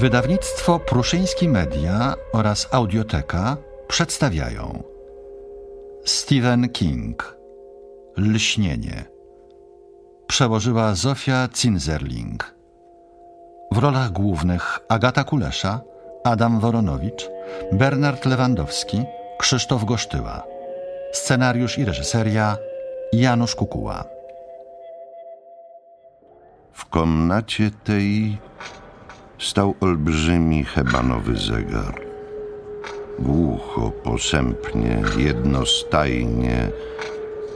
Wydawnictwo Pruszyński Media oraz Audioteka przedstawiają Stephen King Lśnienie. Przełożyła Zofia Cinzerling. W rolach głównych Agata Kulesza, Adam Woronowicz, Bernard Lewandowski, Krzysztof Gosztyła. Scenariusz i reżyseria Janusz Kukuła. W komnacie tej stał olbrzymi hebanowy zegar. Głucho, posępnie, jednostajnie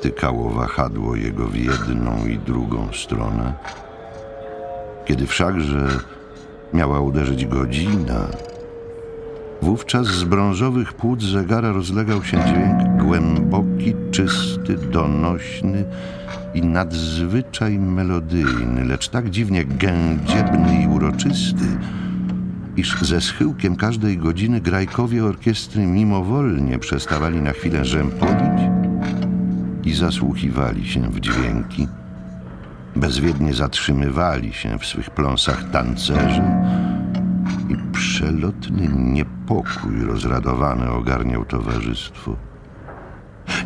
tykało wahadło jego w jedną i drugą stronę. Kiedy wszakże miała uderzyć godzina, wówczas z brązowych płód zegara rozlegał się dźwięk głęboki, czysty, donośny i nadzwyczaj melodyjny, lecz tak dziwnie gędziebny i uroczysty, iż ze schyłkiem każdej godziny grajkowie orkiestry mimowolnie przestawali na chwilę rzępolić i zasłuchiwali się w dźwięki. Bezwiednie zatrzymywali się w swych pląsach tancerze i przelotny niepokój rozradowany ogarniał towarzystwo.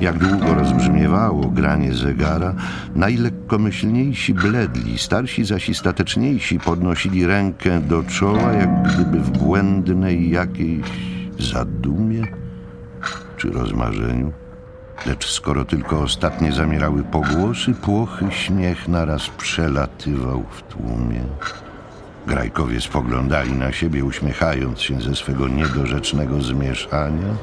Jak długo rozbrzmiewało granie zegara, najlekkomyślniejsi bledli, starsi zaś i stateczniejsi podnosili rękę do czoła, jak gdyby w błędnej jakiejś zadumie czy rozmarzeniu. Lecz skoro tylko ostatnie zamierały pogłosy, płochy śmiech naraz przelatywał w tłumie. Grajkowie spoglądali na siebie, uśmiechając się ze swego niedorzecznego zmieszania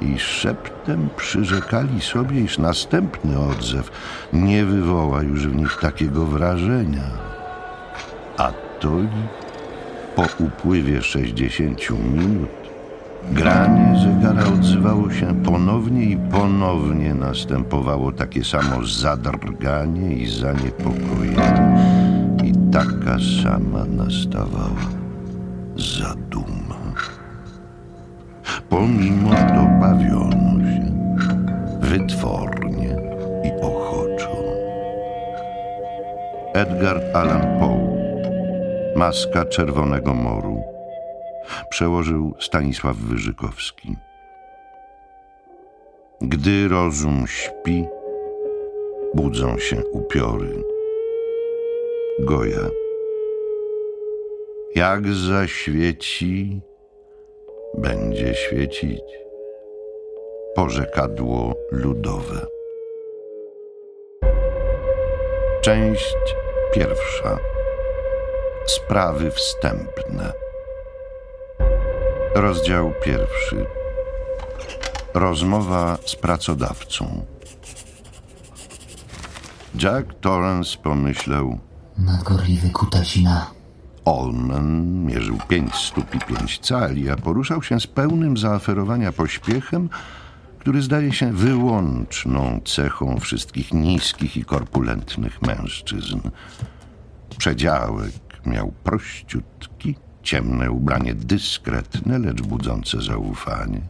i szeptem przyrzekali sobie, iż następny odzew nie wywoła już w nich takiego wrażenia. A to i po upływie sześćdziesięciu minut granie zegara odzywało się ponownie i ponownie następowało takie samo zadrganie i zaniepokojenie taka sama nastawała zaduma. Pomimo to bawiono się wytwornie i ochoczo. Edgar Allan Poe Maska Czerwonego Moru przełożył Stanisław Wyżykowski. Gdy rozum śpi, budzą się upiory. Goja. Jak zaświeci, będzie świecić. Porzekadło ludowe. Część pierwsza. Sprawy wstępne. Rozdział pierwszy. Rozmowa z pracodawcą. Jack Torrance pomyślał, Nadgorliwy kutasina. Olman mierzył pięć stóp i pięć cali, a poruszał się z pełnym zaoferowania pośpiechem, który zdaje się wyłączną cechą wszystkich niskich i korpulentnych mężczyzn. Przedziałek miał prościutki, ciemne ubranie dyskretne, lecz budzące zaufanie.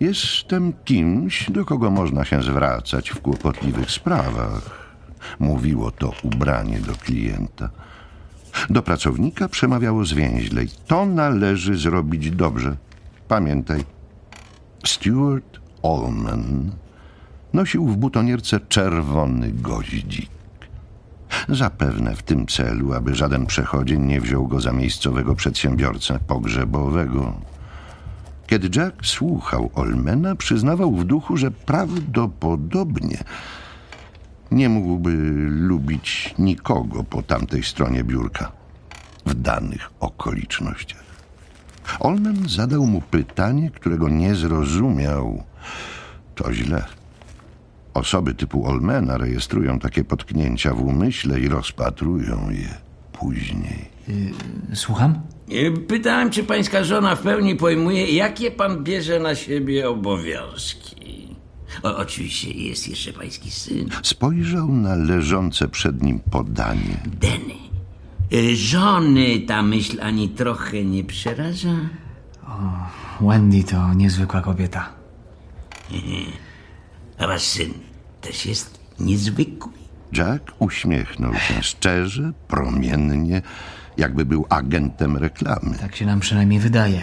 Jestem kimś, do kogo można się zwracać w kłopotliwych sprawach. Mówiło to ubranie do klienta. Do pracownika przemawiało zwięźlej. To należy zrobić dobrze. Pamiętaj. Stuart Allman nosił w butonierce czerwony goździk. Zapewne w tym celu, aby żaden przechodzień nie wziął go za miejscowego przedsiębiorcę pogrzebowego. Kiedy Jack słuchał Olmena, przyznawał w duchu, że prawdopodobnie nie mógłby lubić nikogo po tamtej stronie biurka w danych okolicznościach. Olmen zadał mu pytanie, którego nie zrozumiał. To źle. Osoby typu Olmena rejestrują takie potknięcia w umyśle i rozpatrują je później. Słucham? E, Pytałem, czy pańska żona w pełni pojmuje, jakie pan bierze na siebie obowiązki. O, oczywiście jest jeszcze pański syn, Spojrzał na leżące przed nim podanie. Denny. E, Żony ta myśl ani trochę nie przeraża? Wendy to niezwykła kobieta. A wasz syn też jest niezwykły? Jack uśmiechnął się szczerze, promiennie, jakby był agentem reklamy. Tak się nam przynajmniej wydaje.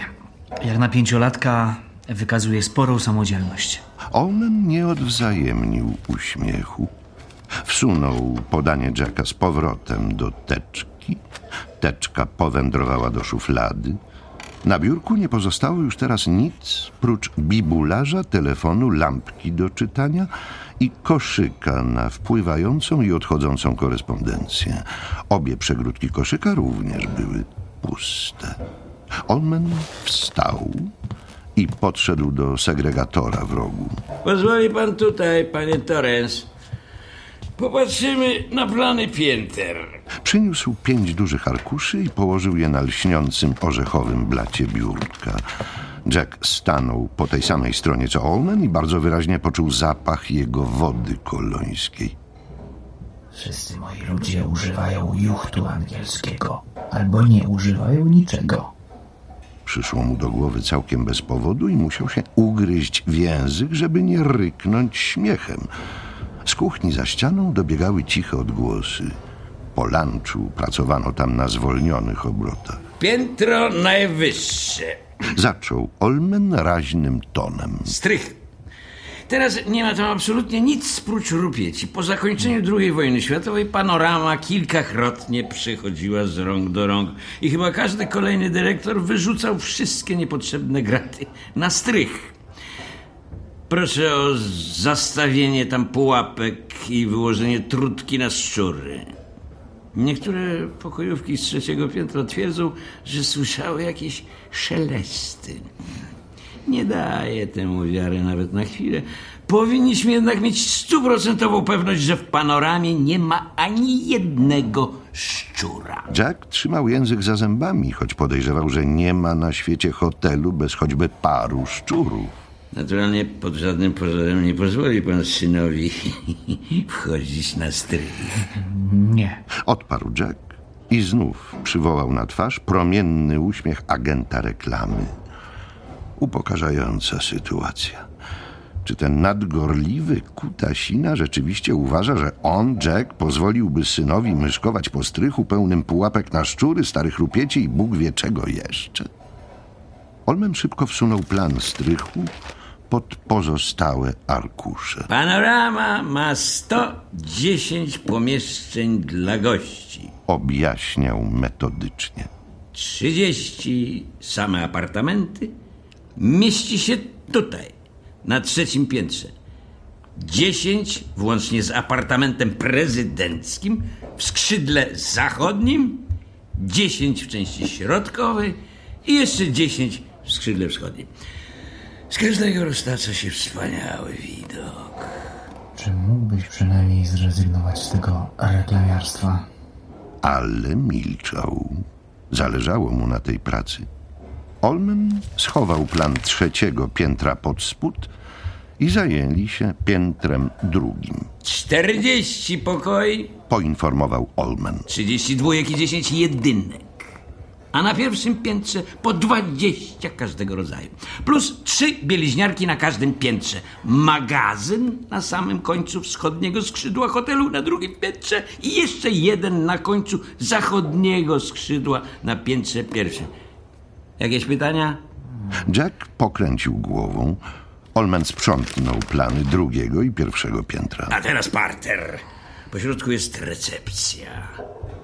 Jak na pięciolatka wykazuje sporą samodzielność. Omen nie odwzajemnił uśmiechu. Wsunął podanie Jacka z powrotem do teczki. Teczka powędrowała do szuflady. Na biurku nie pozostało już teraz nic prócz bibularza, telefonu, lampki do czytania i koszyka na wpływającą i odchodzącą korespondencję. Obie przegródki koszyka również były puste. Olmen wstał i podszedł do segregatora w rogu. Pozwoli pan tutaj, panie Torrens. Popatrzymy na plany pięter. Przyniósł pięć dużych arkuszy i położył je na lśniącym orzechowym blacie biurka. Jack stanął po tej samej stronie co Olmen i bardzo wyraźnie poczuł zapach jego wody kolońskiej. Wszyscy moi ludzie używają juchtu angielskiego. Albo nie używają niczego. Przyszło mu do głowy całkiem bez powodu i musiał się ugryźć w język, żeby nie ryknąć śmiechem. Z kuchni za ścianą dobiegały ciche odgłosy. Po lunchu pracowano tam na zwolnionych obrotach. Piętro najwyższe. Zaczął Olmen raźnym tonem. Strych. Teraz nie ma tam absolutnie nic prócz rupieci. Po zakończeniu II wojny światowej panorama kilkakrotnie przechodziła z rąk do rąk i chyba każdy kolejny dyrektor wyrzucał wszystkie niepotrzebne graty na strych. Proszę o zastawienie tam pułapek i wyłożenie trutki na szczury. Niektóre pokojówki z trzeciego piętra twierdzą, że słyszały jakieś szelesty. Nie daję temu wiary nawet na chwilę. Powinniśmy jednak mieć stuprocentową pewność, że w panoramie nie ma ani jednego szczura. Jack trzymał język za zębami, choć podejrzewał, że nie ma na świecie hotelu bez choćby paru szczurów. Naturalnie pod żadnym pozorem nie pozwoli pan synowi wchodzić na strych. Nie. Odparł Jack i znów przywołał na twarz promienny uśmiech agenta reklamy. Upokarzająca sytuacja. Czy ten nadgorliwy kutasina rzeczywiście uważa, że on, Jack, pozwoliłby synowi myszkować po strychu pełnym pułapek na szczury, starych rupieci i Bóg wie czego jeszcze? Olmen szybko wsunął plan strychu pod pozostałe arkusze. Panorama ma 110 pomieszczeń dla gości. Objaśniał metodycznie. 30 same apartamenty mieści się tutaj, na trzecim piętrze. 10 włącznie z apartamentem prezydenckim w skrzydle zachodnim, 10 w części środkowej i jeszcze 10 w skrzydle wschodnim. Z każdego roztacza się wspaniały widok. Czy mógłbyś przynajmniej zrezygnować z tego reklamiarstwa? ale milczał. Zależało mu na tej pracy. Olmen schował plan trzeciego piętra pod spód i zajęli się piętrem drugim. 40 pokoi, Poinformował Olmen. 32 i 10 jedynek. A na pierwszym piętrze po 20 każdego rodzaju. Plus trzy bieliźniarki na każdym piętrze. Magazyn na samym końcu wschodniego skrzydła hotelu na drugim piętrze i jeszcze jeden na końcu zachodniego skrzydła na piętrze pierwszym. Jakieś pytania? Jack pokręcił głową. Olmen sprzątnął plany drugiego i pierwszego piętra. A teraz parter. Po środku jest recepcja.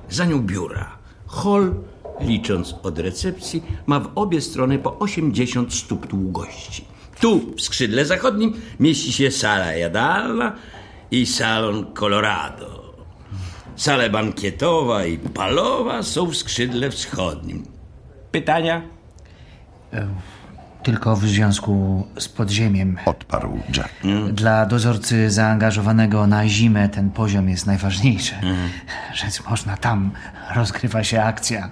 Za nią biura. Hol, licząc od recepcji, ma w obie strony po 80 stóp długości. Tu, w skrzydle zachodnim, mieści się sala jadalna i salon Colorado. Sale bankietowa i balowa są w skrzydle wschodnim. Pytania? Tylko w związku z podziemiem. Odparł Jack. Dla dozorcy zaangażowanego na zimę ten poziom jest najważniejszy. Rzec można, tam rozgrywa się akcja.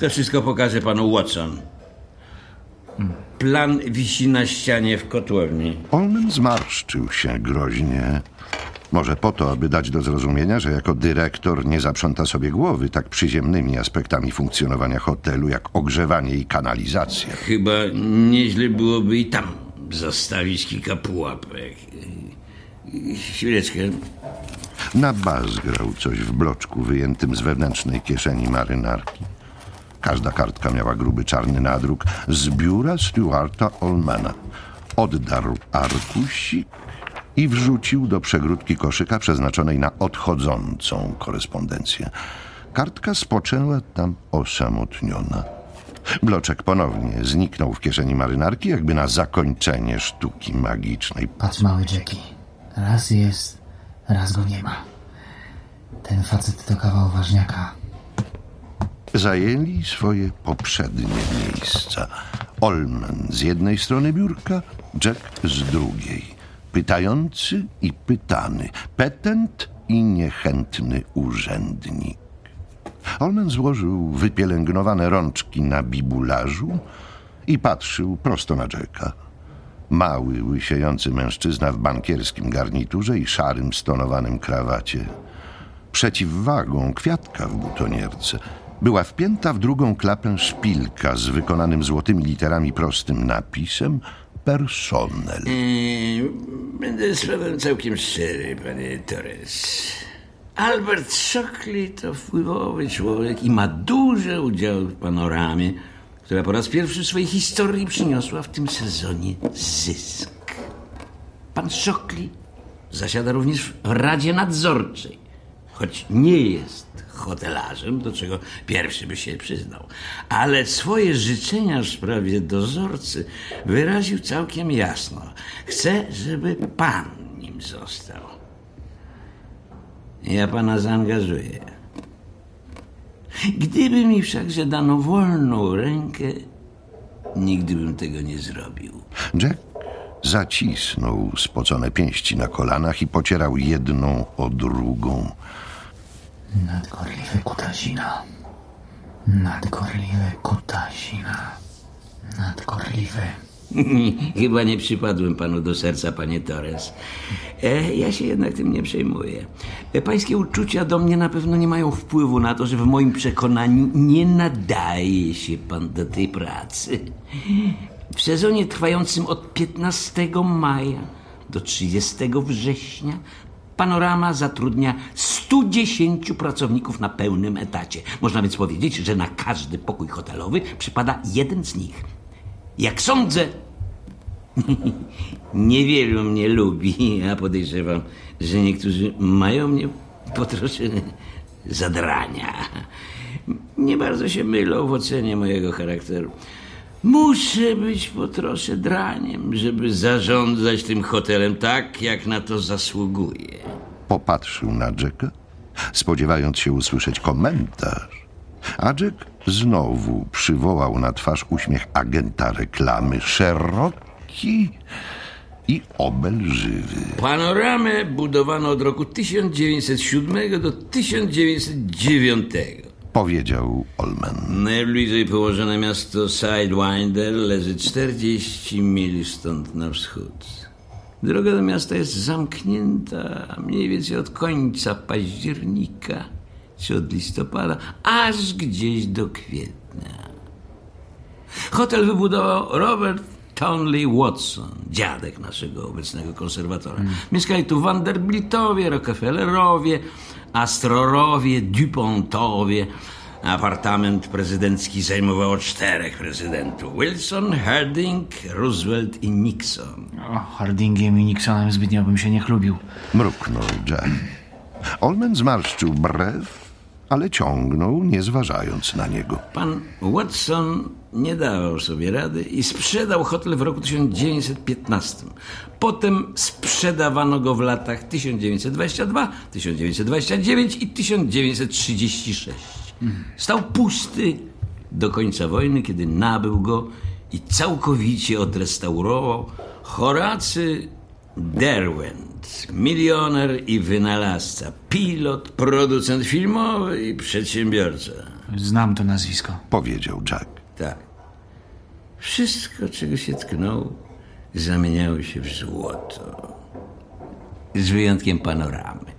To wszystko pokaże panu Watson. Plan wisi na ścianie w kotłowni. Olmen zmarszczył się groźnie. Może po to, aby dać do zrozumienia, że jako dyrektor nie zaprząta sobie głowy tak przyziemnymi aspektami funkcjonowania hotelu, jak ogrzewanie i kanalizacja. Chyba nieźle byłoby i tam zostawić kilka pułapek. Chwileczkę. Na bas grał coś w bloczku wyjętym z wewnętrznej kieszeni marynarki. Każda kartka miała gruby czarny nadruk z biura Stuarta Olmana. Oddarł arkusik i wrzucił do przegródki koszyka przeznaczonej na odchodzącą korespondencję. Kartka spoczęła tam osamotniona. Bloczek ponownie zniknął w kieszeni marynarki, jakby na zakończenie sztuki magicznej. Patrz, mały Jackie. Raz jest, raz go nie ma. Ten facet to kawał ważniaka. Zajęli swoje poprzednie miejsca. Olman z jednej strony biurka, Jack z drugiej. Pytający i pytany, petent i niechętny urzędnik. Olman złożył wypielęgnowane rączki na bibularzu i patrzył prosto na Jacka. Mały, łysiejący mężczyzna w bankierskim garniturze i szarym, stonowanym krawacie. Przeciwwagą kwiatka w butonierce była wpięta w drugą klapę szpilka z wykonanym złotymi literami prostym napisem personel. Eee, Będę z panem całkiem szczery, panie Torres. Albert Shockley to wpływowy człowiek i ma duży udział w panoramie, która po raz pierwszy w swojej historii przyniosła w tym sezonie zysk. Pan Shockley zasiada również w Radzie Nadzorczej, choć nie jest hotelarzem, do czego pierwszy by się przyznał. Ale swoje życzenia w sprawie dozorcy wyraził całkiem jasno. Chce, żeby pan nim został. Ja pana zaangażuję. Gdyby mi wszakże dano wolną rękę, nigdy bym tego nie zrobił. Jack zacisnął spocone pięści na kolanach i pocierał jedną o drugą. Nadgorliwe kutasina. Nadgorliwe kutasina. Nadgorliwe. Chyba nie przypadłem panu do serca, panie Torres. E, ja się jednak tym nie przejmuję. E, pańskie uczucia do mnie na pewno nie mają wpływu na to, że w moim przekonaniu nie nadaje się pan do tej pracy. W sezonie trwającym od 15 maja do 30 września Panorama zatrudnia 110 pracowników na pełnym etacie. Można więc powiedzieć, że na każdy pokój hotelowy przypada jeden z nich. Jak sądzę, niewielu mnie lubi, a podejrzewam, że niektórzy mają mnie po trosze zadrania. Nie bardzo się mylą w ocenie mojego charakteru. Muszę być po trosze draniem, żeby zarządzać tym hotelem tak, jak na to zasługuję. Popatrzył na Jacka, spodziewając się usłyszeć komentarz. A Jack znowu przywołał na twarz uśmiech agenta reklamy, szeroki i obelżywy. Panoramę budowano od roku 1907 do 1909. Powiedział Olman. Najbliżej położone miasto Sidewinder leży 40 mil stąd na wschód. Droga do miasta jest zamknięta mniej więcej od końca października czy od listopada, aż gdzieś do kwietnia. Hotel wybudował Robert Townley Watson, dziadek naszego obecnego konserwatora. Mieszkali tu Vanderbiltowie, Rockefellerowie, Astrorowie, Dupontowie. Apartament prezydencki zajmowało czterech prezydentów. Wilson, Harding, Roosevelt i Nixon. O, Hardingiem i Nixonem zbytnio bym się nie chlubił. Mruknął Jack. Olman zmarszczył brew, ale ciągnął, nie zważając na niego. Pan Watson nie dawał sobie rady i sprzedał hotel w roku 1915. Potem sprzedawano go w latach 1922, 1929 i 1936. Stał pusty do końca wojny, kiedy nabył go i całkowicie odrestaurował Horacy Derwent, milioner i wynalazca, pilot, producent filmowy i przedsiębiorca. Znam to nazwisko. Powiedział Jack. Tak. Wszystko, czego się tknął, zamieniało się w złoto. Z wyjątkiem panoramy.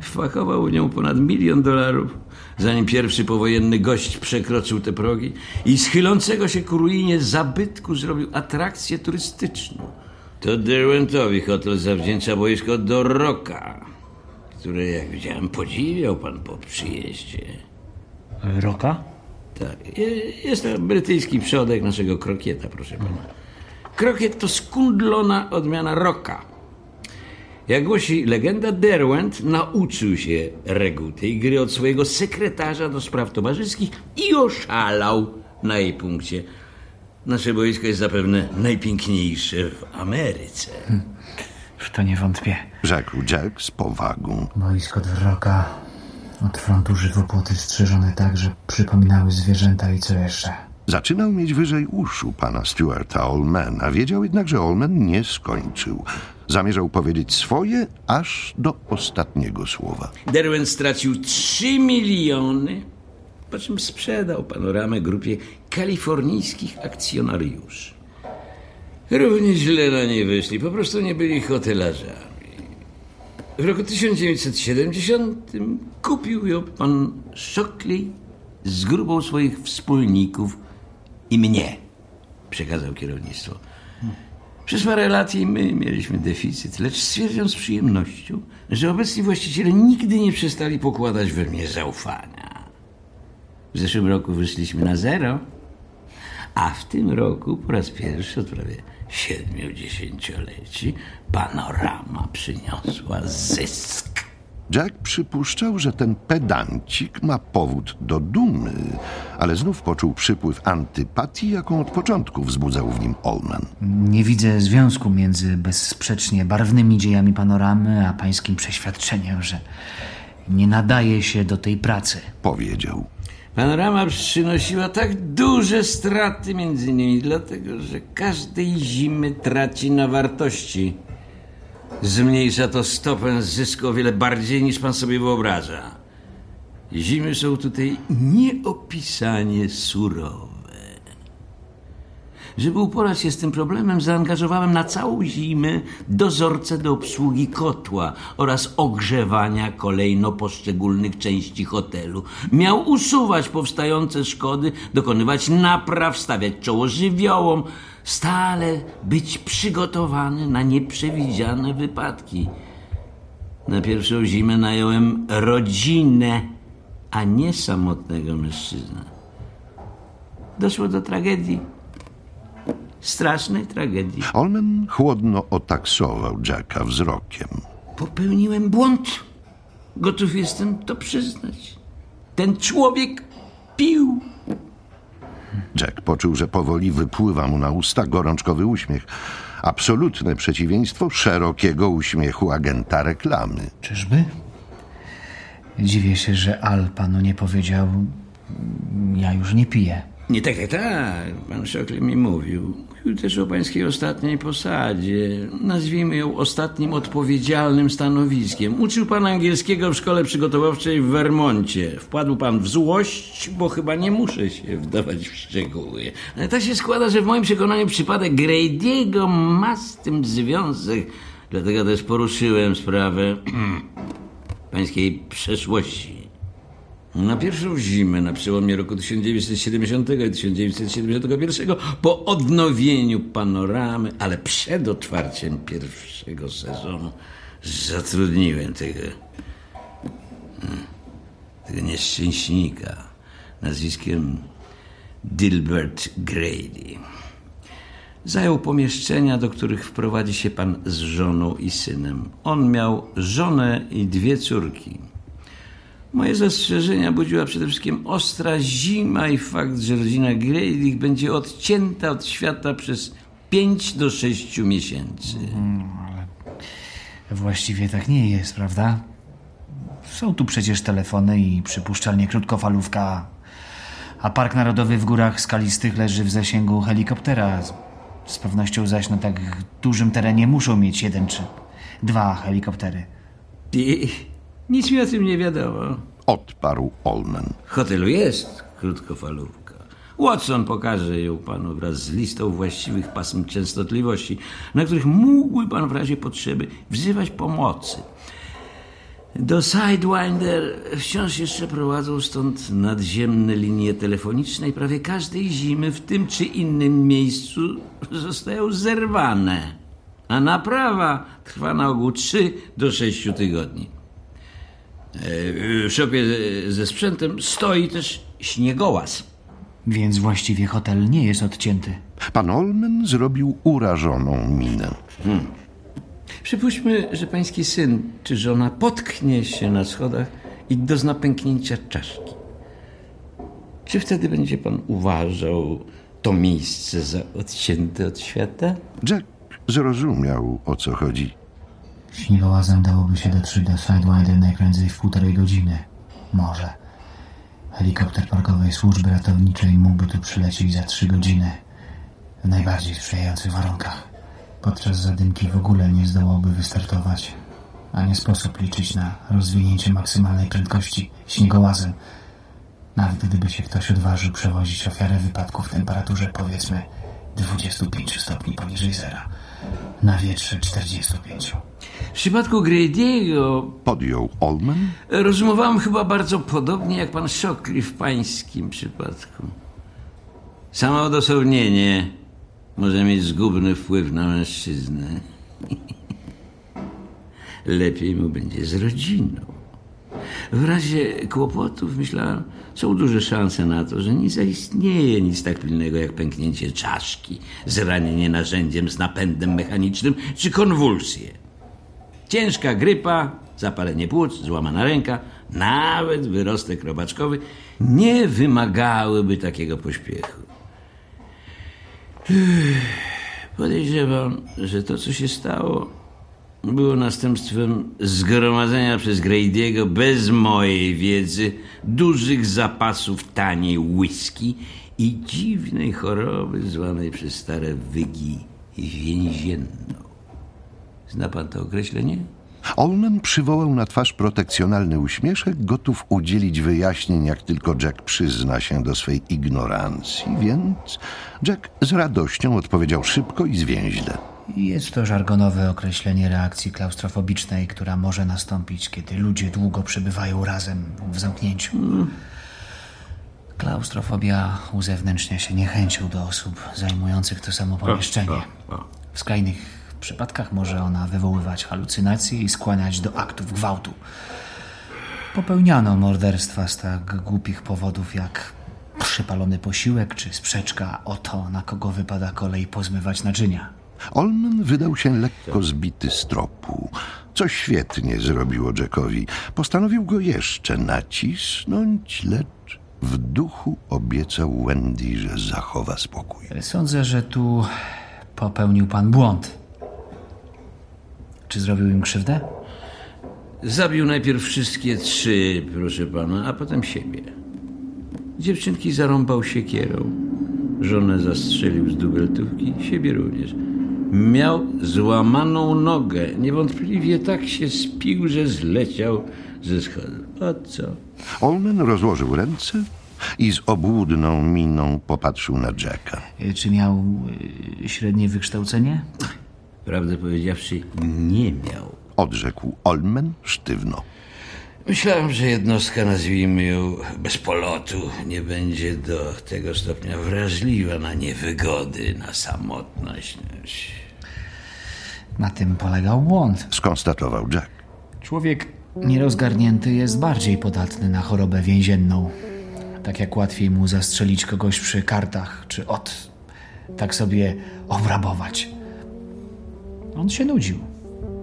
Wpakował w nią ponad milion dolarów, zanim pierwszy powojenny gość przekroczył te progi i z chylącego się ku ruinie zabytku zrobił atrakcję turystyczną. To Derwentowi hotel zawdzięcza do Roka. które, jak widziałem, podziwiał pan po przyjeździe. Roka? Tak, je- jest to brytyjski przodek naszego krokieta, proszę pana. Krokiet to skundlona odmiana roka. Jak głosi legenda, Derwent nauczył się reguł tej gry od swojego sekretarza do spraw towarzyskich i oszalał na jej punkcie. Nasze boisko jest zapewne najpiękniejsze w Ameryce. W to nie wątpię. Rzekł Jack z powagą. Boisko Roka od frontu żywopłoty strzeżone tak, że przypominały zwierzęta i co jeszcze. Zaczynał mieć wyżej uszu pana Stuarta Olmana. Wiedział jednak, że Olman nie skończył. Zamierzał powiedzieć swoje aż do ostatniego słowa. Derwent stracił 3 miliony, po czym sprzedał panoramę grupie kalifornijskich akcjonariuszy. Równie źle na niej wyszli, po prostu nie byli hotelarzami. W roku 1970 kupił ją pan Shockley z grupą swoich wspólników i mnie przekazał kierownictwo. Przez parę lat i my mieliśmy deficyt, lecz stwierdzam z przyjemnością, że obecni właściciele nigdy nie przestali pokładać we mnie zaufania. W zeszłym roku wyszliśmy na zero, a w tym roku po raz pierwszy od prawie siedmiudziesięcioleci panorama przyniosła zysk. Jack przypuszczał, że ten pedancik ma powód do dumy, ale znów poczuł przypływ antypatii, jaką od początku wzbudzał w nim Olman. Nie widzę związku między bezsprzecznie barwnymi dziejami panoramy, a pańskim przeświadczeniem, że nie nadaje się do tej pracy. Powiedział. Panorama przynosiła tak duże straty, między innymi dlatego, że każdej zimy traci na wartości. Zmniejsza to stopę zysku o wiele bardziej niż pan sobie wyobraża. Zimy są tutaj nieopisanie surowe. Żeby uporać się z tym problemem, zaangażowałem na całą zimę dozorcę do obsługi kotła oraz ogrzewania kolejno poszczególnych części hotelu. Miał usuwać powstające szkody, dokonywać napraw, stawiać czoło żywiołom, stale być przygotowany na nieprzewidziane wypadki. Na pierwszą zimę nająłem rodzinę, a nie samotnego mężczyznę. Doszło do tragedii. Strasznej tragedii. Olman chłodno otaksował Jacka wzrokiem. Popełniłem błąd. Gotów jestem to przyznać. Ten człowiek pił. Jack poczuł, że powoli wypływa mu na usta gorączkowy uśmiech. Absolutne przeciwieństwo szerokiego uśmiechu agenta reklamy. Czyżby? Dziwię się, że Al panu nie powiedział. Ja już nie piję. Nie tak, tak, tak. Pan Szokle mi mówił. Też o pańskiej ostatniej posadzie. Nazwijmy ją ostatnim odpowiedzialnym stanowiskiem. Uczył pan angielskiego w szkole przygotowawczej w Vermoncie. Wpadł pan w złość, bo chyba nie muszę się wdawać w szczegóły. Ale tak się składa, że w moim przekonaniu przypadek Grady'ego ma z tym związek. Dlatego też poruszyłem sprawę pańskiej przeszłości. Na pierwszą zimę, na przełomie roku 1970 i 1971, po odnowieniu panoramy, ale przed otwarciem pierwszego sezonu, zatrudniłem tego, hmm, tego nieszczęśnika nazwiskiem Dilbert Grady. Zajął pomieszczenia, do których wprowadzi się pan z żoną i synem. On miał żonę i dwie córki. Moje zastrzeżenia budziła przede wszystkim ostra zima i fakt, że rodzina Grady będzie odcięta od świata przez 5 do 6 miesięcy. Właściwie tak nie jest, prawda? Są tu przecież telefony i przypuszczalnie krótkofalówka. A Park Narodowy w Górach Skalistych leży w zasięgu helikoptera. Z, z pewnością zaś na tak dużym terenie muszą mieć jeden czy dwa helikoptery. I nic mi o tym nie wiadomo. Odparł Olman. W hotelu jest krótkofalówka. Watson pokaże ją panu wraz z listą właściwych pasm częstotliwości, na których mógłby pan w razie potrzeby wzywać pomocy. Do Sidewinder wciąż jeszcze prowadzą stąd nadziemne linie telefoniczne i prawie każdej zimy w tym czy innym miejscu zostają zerwane. A naprawa trwa na ogół 3 do 6 tygodni. E, W szopie ze sprzętem stoi też śniegołaz. Więc właściwie hotel nie jest odcięty. Pan Olmen zrobił urażoną minę. Przypuśćmy, że pański syn czy żona potknie się na schodach i dozna pęknięcia czaszki. Czy wtedy będzie pan uważał to miejsce za odcięte od świata? Jack zrozumiał, o co chodzi. Śniegołazem dałoby się dotrzeć do Sidewinder najprędzej w półtorej godziny. Może. Helikopter parkowej służby ratowniczej mógłby tu przylecieć za trzy godziny. W najbardziej sprzyjających warunkach. Podczas zadymki w ogóle nie zdołałby wystartować. A nie sposób liczyć na rozwinięcie maksymalnej prędkości śniegołazem. Nawet gdyby się ktoś odważył przewozić ofiarę wypadku w temperaturze powiedzmy 25 stopni poniżej zera. Na wietrze 45. W przypadku Grady'ego Podjął Olmen rozumowałem chyba bardzo podobnie jak pan Szokli w pańskim przypadku. Samo odosobnienie może mieć zgubny wpływ na mężczyznę. Lepiej mu będzie z rodziną. W razie kłopotów, myślałem, są duże szanse na to, że nie zaistnieje nic tak pilnego jak pęknięcie czaszki, zranienie narzędziem z napędem mechanicznym czy konwulsje. Ciężka grypa, zapalenie płuc, złamana ręka, nawet wyrostek robaczkowy nie wymagałyby takiego pośpiechu. Ech, Podejrzewam, że to, co się stało, było następstwem zgromadzenia przez Grady'ego bez mojej wiedzy dużych zapasów taniej whisky i dziwnej choroby zwanej przez stare wygi więzienną. Zna pan to określenie? Olmen przywołał na twarz protekcjonalny uśmieszek, gotów udzielić wyjaśnień, jak tylko Jack przyzna się do swej ignorancji, więc Jack z radością odpowiedział szybko i zwięźle. Jest to żargonowe określenie reakcji klaustrofobicznej, która może nastąpić, kiedy ludzie długo przebywają razem w zamknięciu. Klaustrofobia uzewnętrznia się niechęcią do osób zajmujących to samo pomieszczenie. W skrajnych przypadkach może ona wywoływać halucynacje i skłaniać do aktów gwałtu. Popełniano morderstwa z tak głupich powodów jak przypalony posiłek czy sprzeczka o to, na kogo wypada kolej pozmywać naczynia. Olmen wydał się lekko zbity z tropu, co świetnie zrobiło Jackowi. Postanowił go jeszcze nacisnąć, lecz w duchu obiecał Wendy, że zachowa spokój. Sądzę, że tu popełnił pan błąd. Czy zrobił im krzywdę? Zabił najpierw wszystkie trzy, proszę pana, a potem siebie. Dziewczynki zarąbał siekierą. Żonę zastrzelił z dubeltówki, siebie również. Miał złamaną nogę. Niewątpliwie tak się spił, że zleciał ze schodów. O co? Olmen rozłożył ręce i z obłudną miną popatrzył na Jacka. Y, Czy miał y, średnie wykształcenie? Prawdę powiedziawszy, nie miał. Odrzekł Olmen sztywno. Myślałem, że jednostka, nazwijmy ją bez polotu, nie będzie do tego stopnia wrażliwa na niewygody, na samotność. Na tym polegał błąd. Skonstatował Jack. Człowiek nierozgarnięty jest bardziej podatny na chorobę więzienną. Tak jak łatwiej mu zastrzelić kogoś przy kartach, czy od, tak sobie obrabować. On się nudził.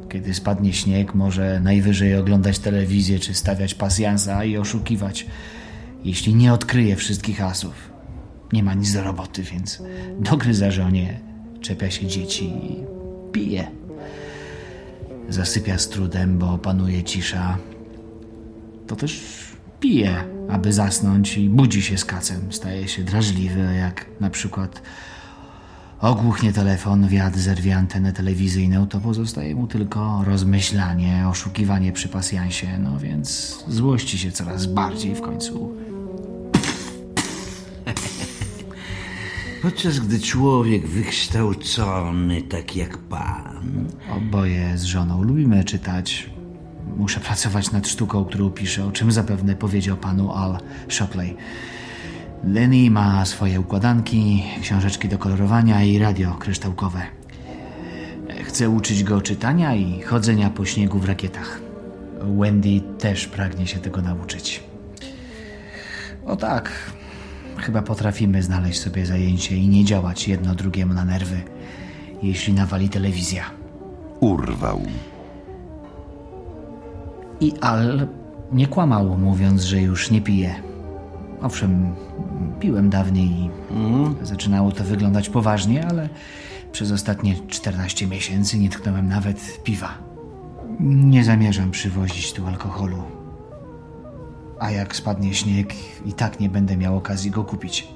Kiedy spadnie śnieg, może najwyżej oglądać telewizję, czy stawiać pasjansa i oszukiwać, jeśli nie odkryje wszystkich asów. Nie ma nic do roboty, więc dogryza żonie, czepia się dzieci i pije. Zasypia z trudem, bo panuje cisza. To też pije, aby zasnąć i budzi się z kacem. Staje się drażliwy, jak na przykład ogłuchnie telefon, wiatr zerwie antenę telewizyjną, to pozostaje mu tylko rozmyślanie, oszukiwanie przy pasjansie, no więc złości się coraz bardziej w końcu. Podczas gdy człowiek wykształcony, tak jak pan, Oboje z żoną lubimy czytać. Muszę pracować nad sztuką, którą piszę, o czym zapewne powiedział panu Al Shockley. Lenny ma swoje układanki, książeczki do kolorowania i radio kryształkowe. Chcę uczyć go czytania i chodzenia po śniegu w rakietach. Wendy też pragnie się tego nauczyć. O tak, chyba potrafimy znaleźć sobie zajęcie i nie działać jedno drugiemu na nerwy, jeśli nawali telewizja. Urwał. I Al nie kłamał, mówiąc, że już nie pije. Owszem, piłem dawniej i zaczynało to wyglądać poważnie, ale przez ostatnie 14 miesięcy nie tknąłem nawet piwa. Nie zamierzam przywozić tu alkoholu. A jak spadnie śnieg, i tak nie będę miał okazji go kupić.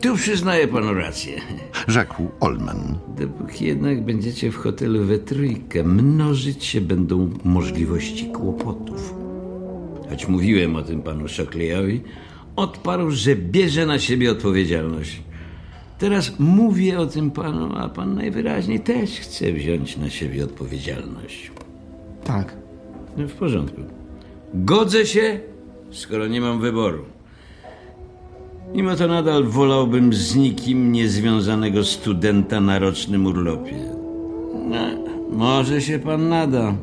Tu przyznaję panu rację. Rzekł Olman. Dopóki jednak będziecie w hotelu we trójkę, mnożyć się będą możliwości kłopotów. Choć mówiłem o tym panu Shockleyowi, odparł, że bierze na siebie odpowiedzialność. Teraz mówię o tym panu, a pan najwyraźniej też chce wziąć na siebie odpowiedzialność. Tak. No w porządku. Godzę się, skoro nie mam wyboru. Mimo to nadal wolałbym z nikim niezwiązanego studenta na rocznym urlopie. No, może się pan nada.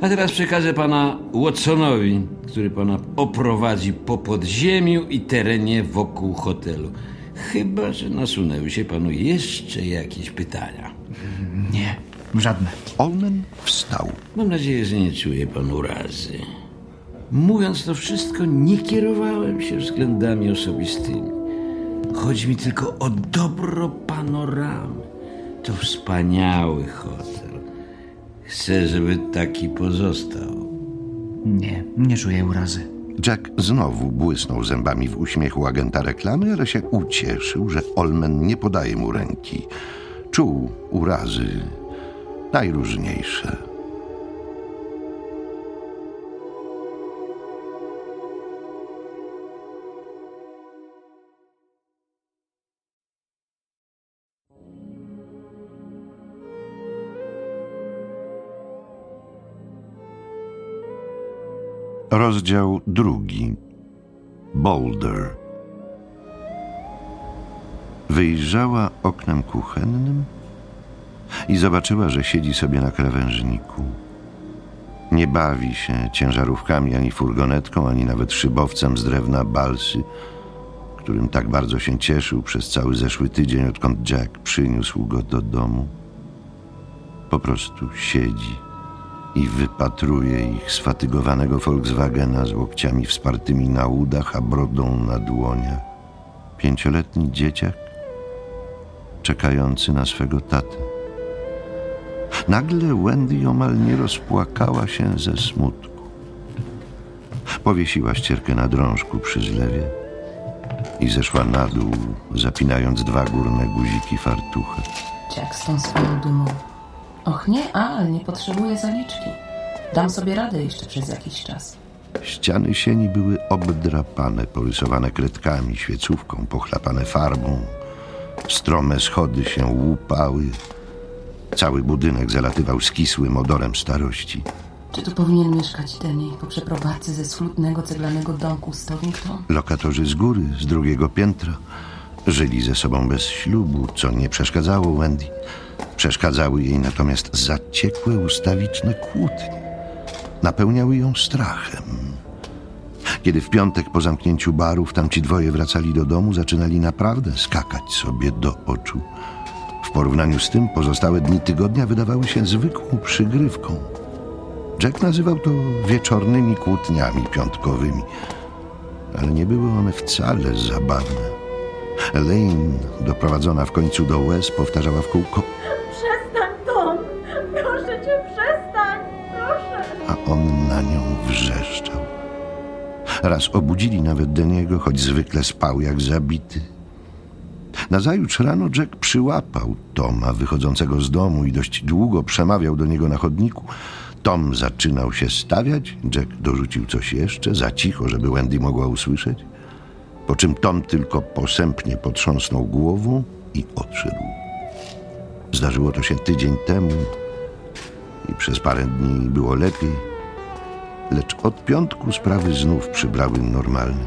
A teraz przekażę pana Watsonowi, który pana oprowadzi po podziemiu i terenie wokół hotelu. Chyba, że nasunęły się panu jeszcze jakieś pytania. Nie, żadne. Olman wstał. Mam nadzieję, że nie czuje pan urazy. Mówiąc to wszystko, nie kierowałem się względami osobistymi. Chodzi mi tylko o dobro panoramy. To wspaniały hotel. Chcę, żeby taki pozostał. Nie, nie czuję urazy. Jack znowu błysnął zębami w uśmiechu agenta reklamy, ale się ucieszył, że Olman nie podaje mu ręki. Czuł urazy najróżniejsze. Rozdział drugi. Boulder. Wyjrzała oknem kuchennym i zobaczyła, że siedzi sobie na krawężniku. Nie bawi się ciężarówkami, ani furgonetką, ani nawet szybowcem z drewna balsy, którym tak bardzo się cieszył przez cały zeszły tydzień, odkąd Jack przyniósł go do domu. Po prostu siedzi i wypatruje ich sfatygowanego Volkswagena z łokciami wspartymi na udach, a brodą na dłoniach. Pięcioletni dzieciak czekający na swego tatę. Nagle Wendy omal nie rozpłakała się ze smutku. Powiesiła ścierkę na drążku przy zlewie i zeszła na dół, zapinając dwa górne guziki fartucha. Jak z tą swoją dumą. Och nie, Al, nie potrzebuję zaliczki. Dam sobie radę jeszcze przez jakiś czas. Ściany sieni były obdrapane, porysowane kredkami, świecówką, pochlapane farbą. Strome schody się łupały. Cały budynek zalatywał skisłym odorem starości. Czy tu powinien mieszkać Denny po przeprowadzce ze schludnego ceglanego domku Stonington? Lokatorzy z góry, z drugiego piętra, żyli ze sobą bez ślubu, co nie przeszkadzało Wendy. Przeszkadzały jej natomiast zaciekłe ustawiczne kłótnie. Napełniały ją strachem. Kiedy w piątek po zamknięciu barów tamci dwoje wracali do domu, zaczynali naprawdę skakać sobie do oczu. W porównaniu z tym pozostałe dni tygodnia wydawały się zwykłą przygrywką. Jack nazywał to wieczornymi kłótniami piątkowymi, ale nie były one wcale zabawne. Elaine, doprowadzona w końcu do łez, powtarzała w kółko, Przestań, Tom! Proszę cię, przestań! Proszę! a on na nią wrzeszczał. Raz obudzili nawet Deniego, choć zwykle spał jak zabity. Nazajutrz rano Jack przyłapał Toma wychodzącego z domu i dość długo przemawiał do niego na chodniku. Tom zaczynał się stawiać, Jack dorzucił coś jeszcze, za cicho, żeby Wendy mogła usłyszeć. Po czym Tom tylko posępnie potrząsnął głową i odszedł. Zdarzyło to się tydzień temu i przez parę dni było lepiej, lecz od piątku sprawy znów przybrały normalny,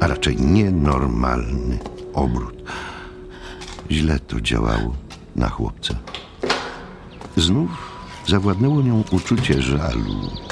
a raczej nienormalny obrót. Źle to działało na chłopca. Znów zawładnęło nią uczucie żalu